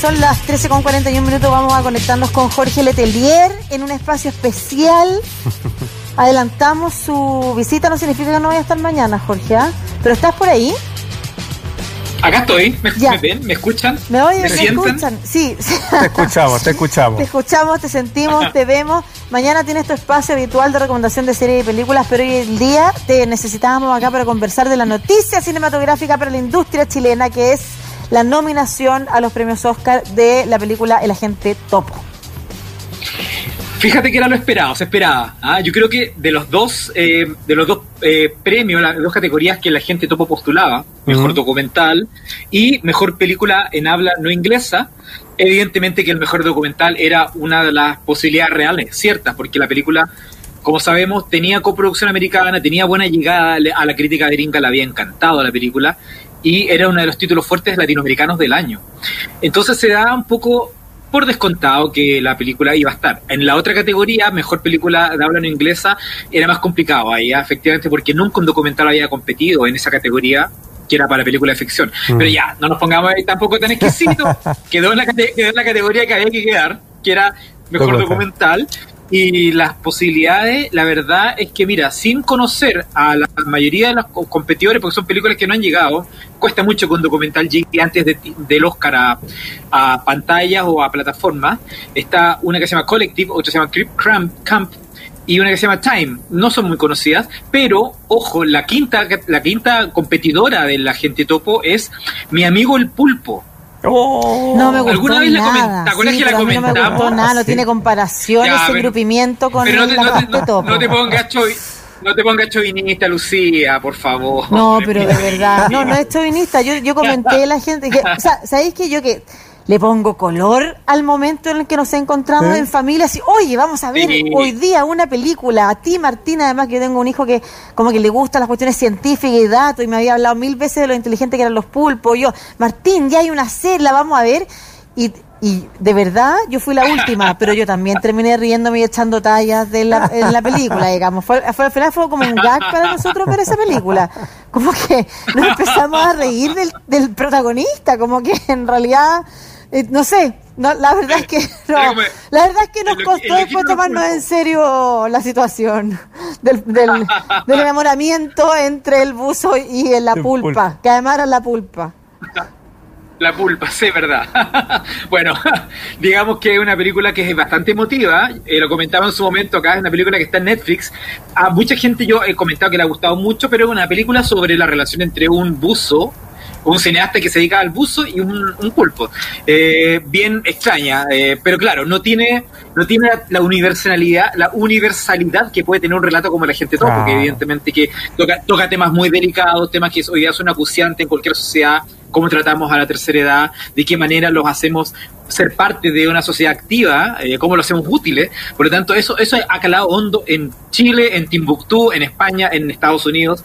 son las 13 con 41 minutos. Vamos a conectarnos con Jorge Letelier en un espacio especial. Adelantamos su visita, no significa que no vaya a estar mañana, Jorge, ¿ah? ¿Pero estás por ahí? Acá estoy, ¿me, ven? ¿Me escuchan? ¿Me oyen? ¿Me, escuchan? Sí. Te escuchamos, te escuchamos. Te escuchamos, te sentimos, te vemos. Mañana tienes tu espacio habitual de recomendación de series y películas, pero hoy el día te necesitábamos acá para conversar de la noticia cinematográfica para la industria chilena, que es la nominación a los premios Oscar de la película El Agente Topo. Fíjate que era lo esperado, se esperaba. ¿ah? Yo creo que de los dos, eh, de los dos eh, premios, las dos categorías que la gente topo postulaba, mejor documental y mejor película en habla no inglesa, evidentemente que el mejor documental era una de las posibilidades reales, ciertas, porque la película, como sabemos, tenía coproducción americana, tenía buena llegada a la crítica gringa, le había encantado la película y era uno de los títulos fuertes latinoamericanos del año. Entonces se da un poco por descontado que la película iba a estar. En la otra categoría, mejor película de habla no inglesa, era más complicado ahí, efectivamente, porque nunca un documental había competido en esa categoría que era para película de ficción. Mm. Pero ya, no nos pongamos ahí tampoco tan exquisito. quedó, en la, quedó en la categoría que había que quedar, que era mejor documental. Y las posibilidades, la verdad es que, mira, sin conocer a la mayoría de los competidores, porque son películas que no han llegado, cuesta mucho un documental llegue antes del Oscar a, a, pantallas o a plataformas. Está una que se llama Collective, otra se llama Crip Camp y una que se llama Time. No son muy conocidas, pero ojo, la quinta, la quinta competidora de la gente topo es Mi amigo el pulpo. Oh. No me gustó ¿Alguna vez nada. ¿Te acuerdas que la comentamos? No me gustó nada, no tiene comparación ese grupimiento con pero no te, no, te pongas no te pongas chauvinista, Lucía, por favor. No, pero de verdad. No, no es chauvinista. Yo, yo comenté a la gente que. O sea, ¿sabéis que yo que le pongo color al momento en el que nos encontramos en familia. Así, oye, vamos a ver hoy día una película. A ti, Martina, además que yo tengo un hijo que como que le gustan las cuestiones científicas y datos y me había hablado mil veces de lo inteligente que eran los pulpos. Yo, Martín, ya hay una serie, la vamos a ver. Y, y de verdad, yo fui la última, pero yo también terminé riéndome y echando tallas de la, en la película, digamos. Fue, fue, al final fue como un gag para nosotros ver esa película. Como que nos empezamos a reír del, del protagonista, como que en realidad eh, no sé, no, la verdad es que no, la verdad es que nos costó después tomarnos en serio la situación del, del, enamoramiento entre el buzo y la pulpa, que además era la pulpa. La pulpa, sí, verdad. bueno, digamos que es una película que es bastante emotiva. Eh, lo comentaba en su momento acá, es una película que está en Netflix. A mucha gente yo he comentado que le ha gustado mucho, pero es una película sobre la relación entre un buzo un cineasta que se dedica al buzo y un, pulpo. Eh, bien extraña, eh, pero claro, no tiene, no tiene la universalidad, la universalidad que puede tener un relato como La gente topo, porque evidentemente que toca, toca temas muy delicados, temas que hoy día son acuciantes en cualquier sociedad, cómo tratamos a la tercera edad, de qué manera los hacemos ser parte de una sociedad activa, eh, cómo lo hacemos útiles. Por lo tanto, eso, eso ha calado hondo en Chile, en Timbuktu, en España, en Estados Unidos.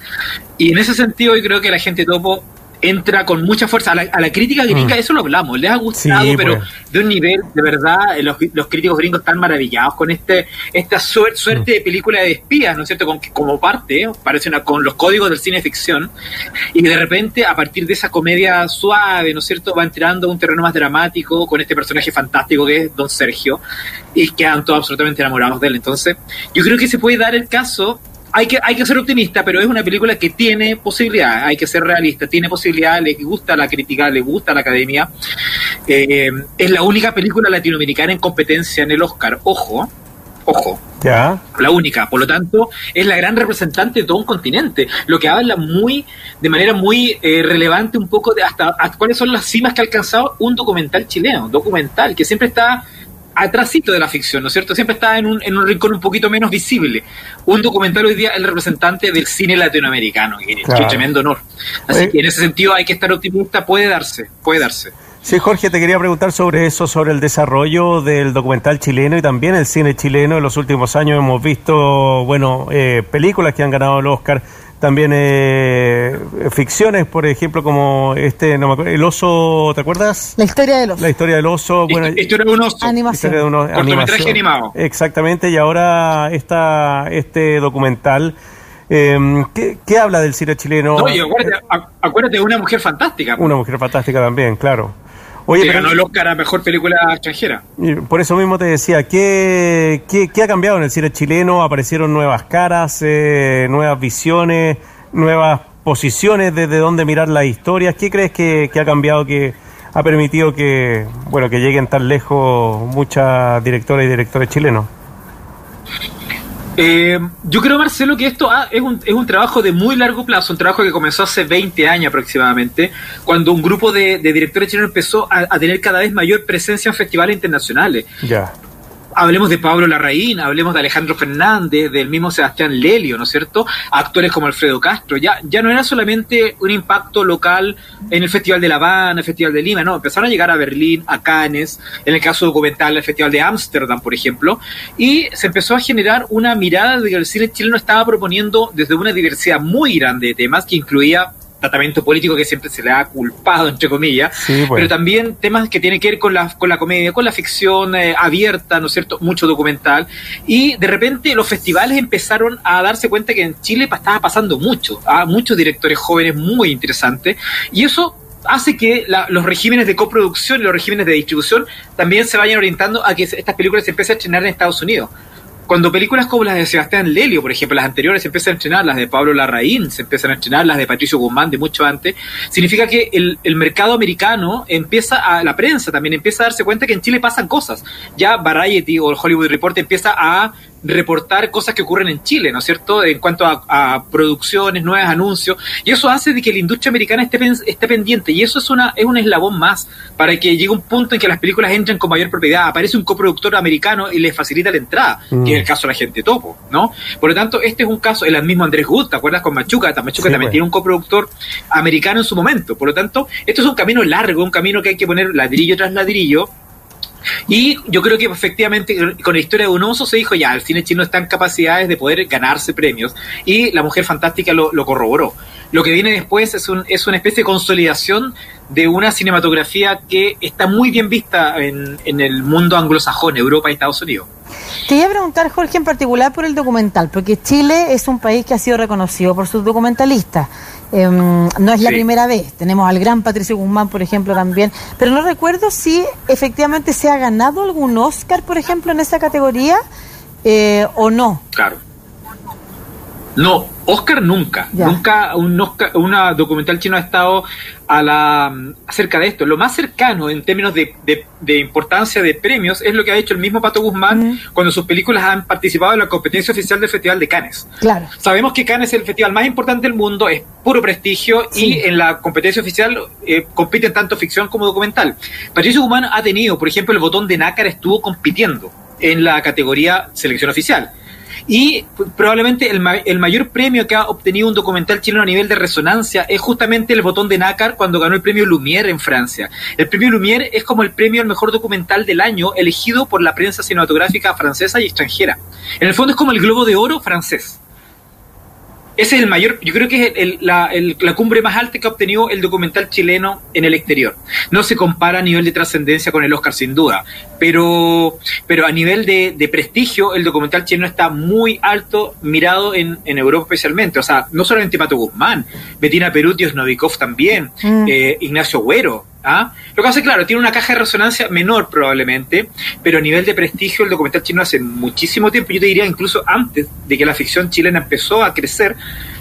Y en ese sentido, yo creo que la gente topo entra con mucha fuerza. A la, crítica gringa, mm. eso lo hablamos, les ha gustado, pero pues. de un nivel, de verdad, los, críticos gringos están maravillados con este esta suerte de película de espías, ¿no es cierto? Con, como parte, parece una, con los códigos del cine ficción, y de repente, a partir de esa comedia suave, ¿no es cierto?, va entrando a un terreno más dramático con este personaje fantástico que es Don Sergio, y quedan todos absolutamente enamorados de él. Entonces, yo creo que se puede dar el caso hay que, hay que ser optimista, pero es una película que tiene posibilidad, hay que ser realista, tiene posibilidad, le gusta la crítica, le gusta la academia. Eh, es la única película latinoamericana en competencia en el Oscar, ojo, ojo. Ya. La única, por lo tanto, es la gran representante de todo un continente, lo que habla muy, de manera muy eh, relevante un poco de hasta, hasta, cuáles son las cimas que ha alcanzado un documental chileno, documental, que siempre está atrásito de la ficción, ¿no es cierto? Siempre está en un, en un rincón un poquito menos visible. Un documental hoy día es el representante del cine latinoamericano, y es tremendo honor. Así que en ese sentido hay que estar optimista, puede darse, puede darse. Sí, Jorge, te quería preguntar sobre eso, sobre el desarrollo del documental chileno y también el cine chileno. En los últimos años hemos visto, bueno, eh, películas que han ganado el Oscar también eh, ficciones, por ejemplo, como este, no me acuerdo, El oso, ¿te acuerdas? La historia del oso. La historia del oso. Bueno, historia de un oso. Animación. de Cortometraje animado. Exactamente, y ahora esta, este documental. Eh, ¿qué, habla del cine chileno? No, y acuérdate, acuérdate de una mujer fantástica. Una mujer fantástica también, claro. Oye, ganó el Oscar a Mejor Película Extranjera. Por eso mismo te decía, ¿qué, qué, ha cambiado en el cine chileno? ¿Aparecieron nuevas caras, eh, nuevas visiones, nuevas posiciones desde donde mirar las historias? ¿Qué crees que, que ha cambiado que ha permitido que, bueno, que lleguen tan lejos muchas directoras y directores chilenos? Eh, yo creo, Marcelo, que esto es, un, es un trabajo de muy largo plazo, un trabajo que comenzó hace 20 años aproximadamente, cuando un grupo de, directores chilenos empezó a, a, tener cada vez mayor presencia en festivales internacionales. Ya hablemos de Pablo Larraín, hablemos de Alejandro Fernández, del mismo Sebastián Lelio, ¿no es cierto? Actores como Alfredo Castro. Ya, ya no era solamente un impacto local en el Festival de La Habana, el Festival de Lima, no, empezaron a llegar a Berlín, a Cannes, en el caso documental, el Festival de Ámsterdam, por ejemplo, y se empezó a generar una mirada de que el cine chileno estaba proponiendo desde una diversidad muy grande de temas que incluía tratamiento político que siempre se le ha culpado, entre comillas, pues. pero también temas que tienen que ver con la, con la comedia, con la ficción eh, abierta, ¿no es cierto? Mucho documental. Y de repente los festivales empezaron a darse cuenta que en Chile estaba pasando mucho, a ¿ah? muchos directores jóvenes muy interesantes, y eso hace que los regímenes de coproducción y los regímenes de distribución también se vayan orientando a que estas películas se empiecen a estrenar en Estados Unidos cuando películas como las de Sebastián Lelio, por ejemplo, las anteriores se empiezan a estrenar, las de Pablo Larraín se empiezan a estrenar, las de Patricio Guzmán de mucho antes, significa que el, el, mercado americano empieza a, la prensa también empieza a darse cuenta que en Chile pasan cosas. Ya Variety o el Hollywood Report empieza a reportar cosas que ocurren en Chile, ¿no es cierto?, en cuanto a, producciones, nuevos anuncios, y eso hace de que la industria americana esté, esté pendiente, y eso es, una, es un eslabón más para que llegue un punto en que las películas entren con mayor propiedad, aparece un coproductor americano y les facilita la entrada, que es el mm. caso de la gente topo, ¿no? Por lo tanto, este es un caso, el mismo Andrés Good, ¿te acuerdas con Machuca? Machuca también tiene un coproductor americano en su momento, por lo tanto, esto es un camino largo, un camino que hay que poner ladrillo tras ladrillo, y yo creo que efectivamente con la historia de un oso se dijo ya, el cine chino está en capacidades de poder ganarse premios y la mujer fantástica lo, corroboró. Lo que viene después es, un, es una especie de consolidación de una cinematografía que está muy bien vista en, en el mundo anglosajón, Europa y Estados Unidos. Te iba a preguntar, Jorge, en particular por el documental, porque Chile es un país que ha sido reconocido por sus documentalistas. Em, no es la primera vez. Tenemos al gran Patricio Guzmán, por ejemplo, también. Pero no recuerdo si efectivamente se ha ganado algún Oscar, por ejemplo, en esa categoría eh, o no. Claro. No, Oscar nunca. Nunca un una documental chino ha estado a la acerca de esto. Lo más cercano en términos de, de, importancia de premios es lo que ha hecho el mismo Pato Guzmán cuando sus películas han participado en la competencia oficial del Festival de Cannes. Claro. Sabemos que Cannes es el festival más importante del mundo, es puro prestigio y en la competencia oficial eh, compiten tanto ficción como documental. Patricio Guzmán ha tenido, por ejemplo, el botón de nácar estuvo compitiendo en la categoría selección oficial y probablemente el, el, mayor premio que ha obtenido un documental chileno a nivel de resonancia es justamente el botón de nácar cuando ganó el premio Lumière en Francia. El premio Lumière es como el premio al mejor documental del año elegido por la prensa cinematográfica francesa y extranjera. En el fondo es como el Globo de Oro francés. Ese es el mayor, yo creo que es la, cumbre más alta que ha obtenido el documental chileno en el exterior. No se compara a nivel de trascendencia con el Oscar, sin duda, pero, pero a nivel de, prestigio, el documental chileno está muy alto, mirado en, Europa especialmente. O sea, no solamente Pato Guzmán, Bettina Perutios Novikov también, mm. eh, Ignacio Güero, ¿Ah? Lo que hace, claro, tiene una caja de resonancia menor probablemente, pero a nivel de prestigio el documental chino hace muchísimo tiempo, yo te diría incluso antes de que la ficción chilena empezó a crecer,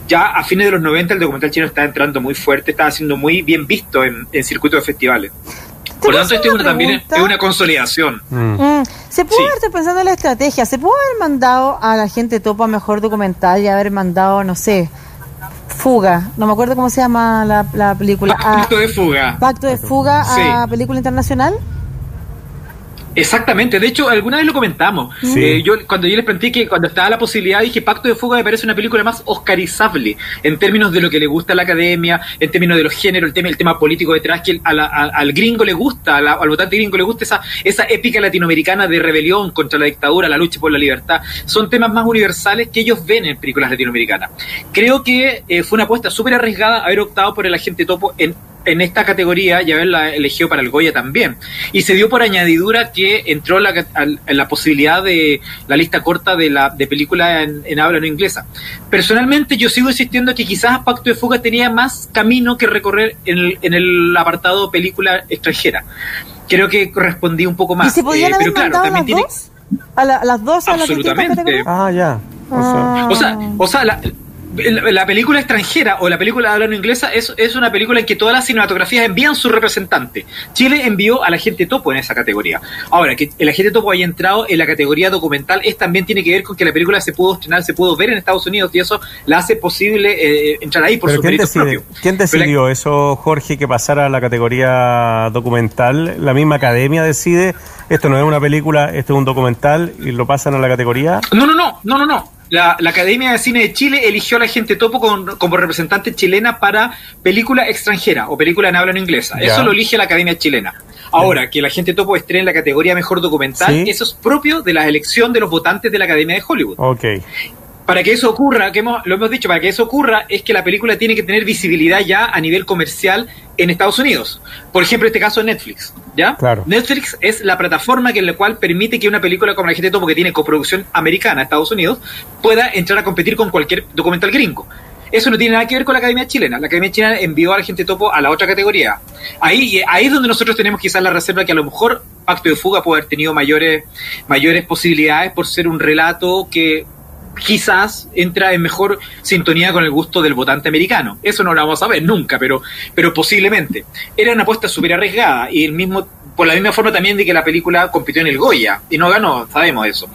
ya a fines de los 90 el documental chino está entrando muy fuerte, está siendo muy bien visto en, circuitos de festivales. Por lo tanto, esto también es una consolidación. Mm. Mm. Se puede haber, pensando en la estrategia, se puede haber mandado a la gente topa mejor documental y haber mandado, no sé, Fuga, no me acuerdo cómo se llama la, la película. Pacto de Fuga. Pacto de Fuga a película internacional. Exactamente, de hecho, alguna vez lo comentamos. Eh, yo Cuando yo les planteé que cuando estaba la posibilidad, dije Pacto de Fuga me parece una película más oscarizable en términos de lo que le gusta a la academia, en términos de los géneros, el tema, el tema político detrás, que al gringo le gusta, al votante gringo le gusta esa, esa épica latinoamericana de rebelión contra la dictadura, la lucha por la libertad. Son temas más universales que ellos ven en películas latinoamericanas. Creo que eh, fue una apuesta súper arriesgada haber optado por el agente topo en en esta categoría y haberla elegido para el Goya también. Y se dio por añadidura que entró la, la posibilidad de la lista corta de la de película en, habla no inglesa. Personalmente yo sigo insistiendo que quizás Pacto de Fuga tenía más camino que recorrer en el, en el apartado película extranjera. Creo que correspondía un poco más. ¿Y se podían eh, pero claro, también tiene... dos? ¿A, las dos? A Absolutamente. ah, ya. O sea, o sea, la, la película extranjera o la película de habla inglesa es, es una película en que todas las cinematografías envían su representante. Chile envió al agente topo en esa categoría. Ahora, que el agente topo haya entrado en la categoría documental es también tiene que ver con que la película se pudo estrenar, se pudo ver en Estados Unidos y eso la hace posible eh, entrar ahí por su ¿quién decide, ¿Quién decidió eso, Jorge, que pasara a la categoría documental? ¿La misma academia decide esto no es una película, esto es un documental y lo pasan a la categoría? No, no, no, no, no, no la, Academia de Cine de Chile eligió a la gente topo como representante chilena para película extranjera o película en habla no inglesa. Eso lo elige la Academia chilena. Ahora, que la gente topo estrene en la categoría mejor documental, eso es propio de la elección de los votantes de la Academia de Hollywood. Ok para que eso ocurra, que hemos, lo hemos dicho, para que eso ocurra es que la película tiene que tener visibilidad ya a nivel comercial en Estados Unidos. Por ejemplo, este caso Netflix, ¿ya? Claro. Netflix es la plataforma que en la cual permite que una película como La gente topo que tiene coproducción americana Estados Unidos pueda entrar a competir con cualquier documental gringo. Eso no tiene nada que ver con la Academia Chilena. La Academia Chilena envió a la gente topo a la otra categoría. Ahí, ahí es donde nosotros tenemos quizás la reserva que a lo mejor Pacto de Fuga puede haber tenido mayores, mayores posibilidades por ser un relato que quizás entra en mejor sintonía con el gusto del votante americano. Eso no lo vamos a ver nunca, pero, pero posiblemente. Era una apuesta súper arriesgada y el mismo por la misma forma también de que la película compitió en el Goya y no ganó, sabemos eso.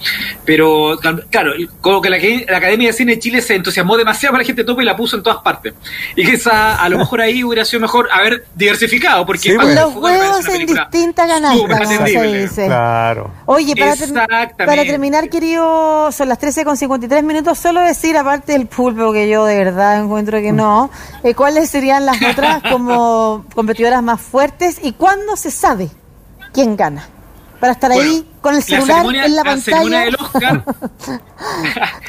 Pero claro, como que la, Academia de Cine de Chile se entusiasmó demasiado para la gente topo y la puso en todas partes. Y que esa, a lo mejor ahí hubiera sido mejor haber diversificado, porque los huevos en distintas ganancias. Claro. Oye, para, para terminar, querido, son las 13 con 53 minutos, solo decir, aparte del pulpo, que yo de verdad encuentro que no, eh, ¿cuáles serían las otras como competidoras más fuertes y cuándo se sabe? Quién gana. Para estar ahí con el celular en la, pantalla.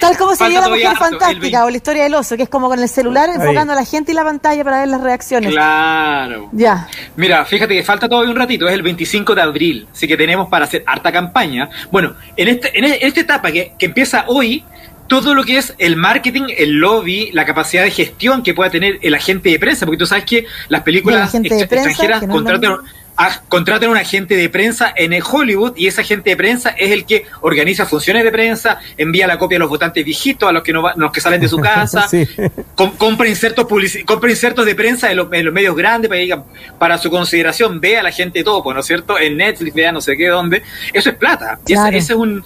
Tal como se dio la mujer fantástica o la historia del oso, que es como con el celular enfocando a la gente y la pantalla para ver las reacciones. Claro. Ya. Mira, fíjate que falta todavía un ratito, es el 25 de abril, así que tenemos para hacer harta campaña. Bueno, en, este, en esta etapa que, que empieza hoy, todo lo que es el marketing, el lobby, la capacidad de gestión que pueda tener el agente de prensa, porque tú sabes que las películas extranjeras contratan contratan un agente de prensa en el Hollywood y ese agente de prensa es el que organiza funciones de prensa, envía la copia a los votantes viejitos, a los que no los que salen de su casa, compra insertos compra insertos de prensa en los, medios grandes para que para su consideración vea a la gente topo, ¿no es cierto? En Netflix, vea no sé qué dónde. Eso es plata. Y esa, es un,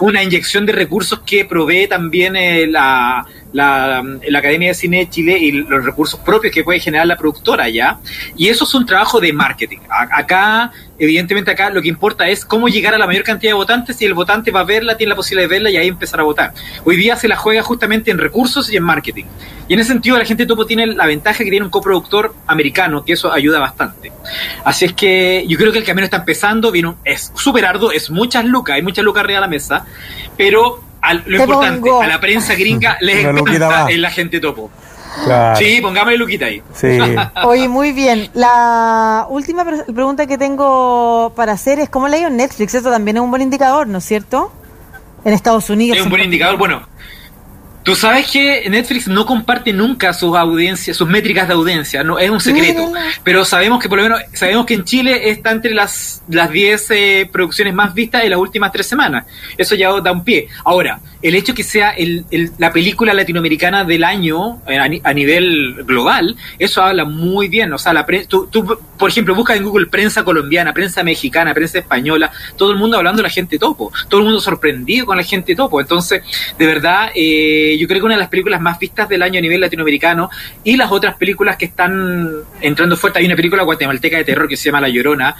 una inyección de recursos que provee también eh, la la, Academia de Cine de Chile y los recursos propios que puede generar la productora ya. Y eso es un trabajo de marketing. acá, evidentemente acá lo que importa es cómo llegar a la mayor cantidad de votantes y el votante va a verla, tiene la posibilidad de verla y ahí empezar a votar. Hoy día se la juega justamente en recursos y en marketing. Y en ese sentido la gente topo tiene la ventaja que tiene un coproductor americano, que eso ayuda bastante. Así es que yo creo que el camino está empezando, vino, es súper arduo, es muchas lucas, hay muchas lucas arriba de la mesa, pero lo importante, a la prensa gringa les encanta el agente topo. Sí, pongámosle Luquita ahí. Sí. Oye, muy bien. La última pregunta que tengo para hacer es, ¿cómo le ha ido en Netflix? Eso también es un buen indicador, ¿no es cierto? En Estados Unidos. Es un buen indicador. Bueno, Tú sabes que Netflix no comparte nunca sus audiencias, sus métricas de audiencia, no es un secreto. Pero sabemos que por lo menos sabemos que en Chile está entre las las 10 eh, producciones más vistas en las últimas tres semanas. Eso ya da un pie. Ahora, el hecho que sea el, la película latinoamericana del año eh, a, nivel global, eso habla muy bien. O sea, la tú, tú, por ejemplo, buscas en Google prensa colombiana, prensa mexicana, prensa española, todo el mundo hablando de la gente topo, todo el mundo sorprendido con la gente topo. Entonces, de verdad, eh, yo creo que una de las películas más vistas del año a nivel latinoamericano y las otras películas que están entrando fuerte, hay una película guatemalteca de terror que se llama La Llorona,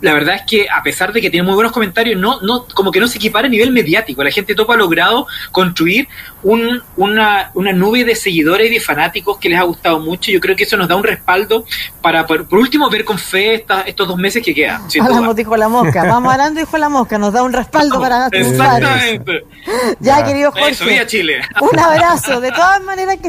la verdad es que a pesar de que tiene muy buenos comentarios, no, no, como que no se equipara a nivel mediático. La gente topa ha logrado construir un, una, una nube de seguidores y de fanáticos que les ha gustado mucho. Yo creo que eso nos da un respaldo para, por, último, ver con fe estos dos meses que quedan. Hablamos, dijo la mosca. Vamos hablando, dijo la mosca. Nos da un respaldo para Exactamente. Ya, querido Jorge. Chile. Un abrazo. De todas maneras que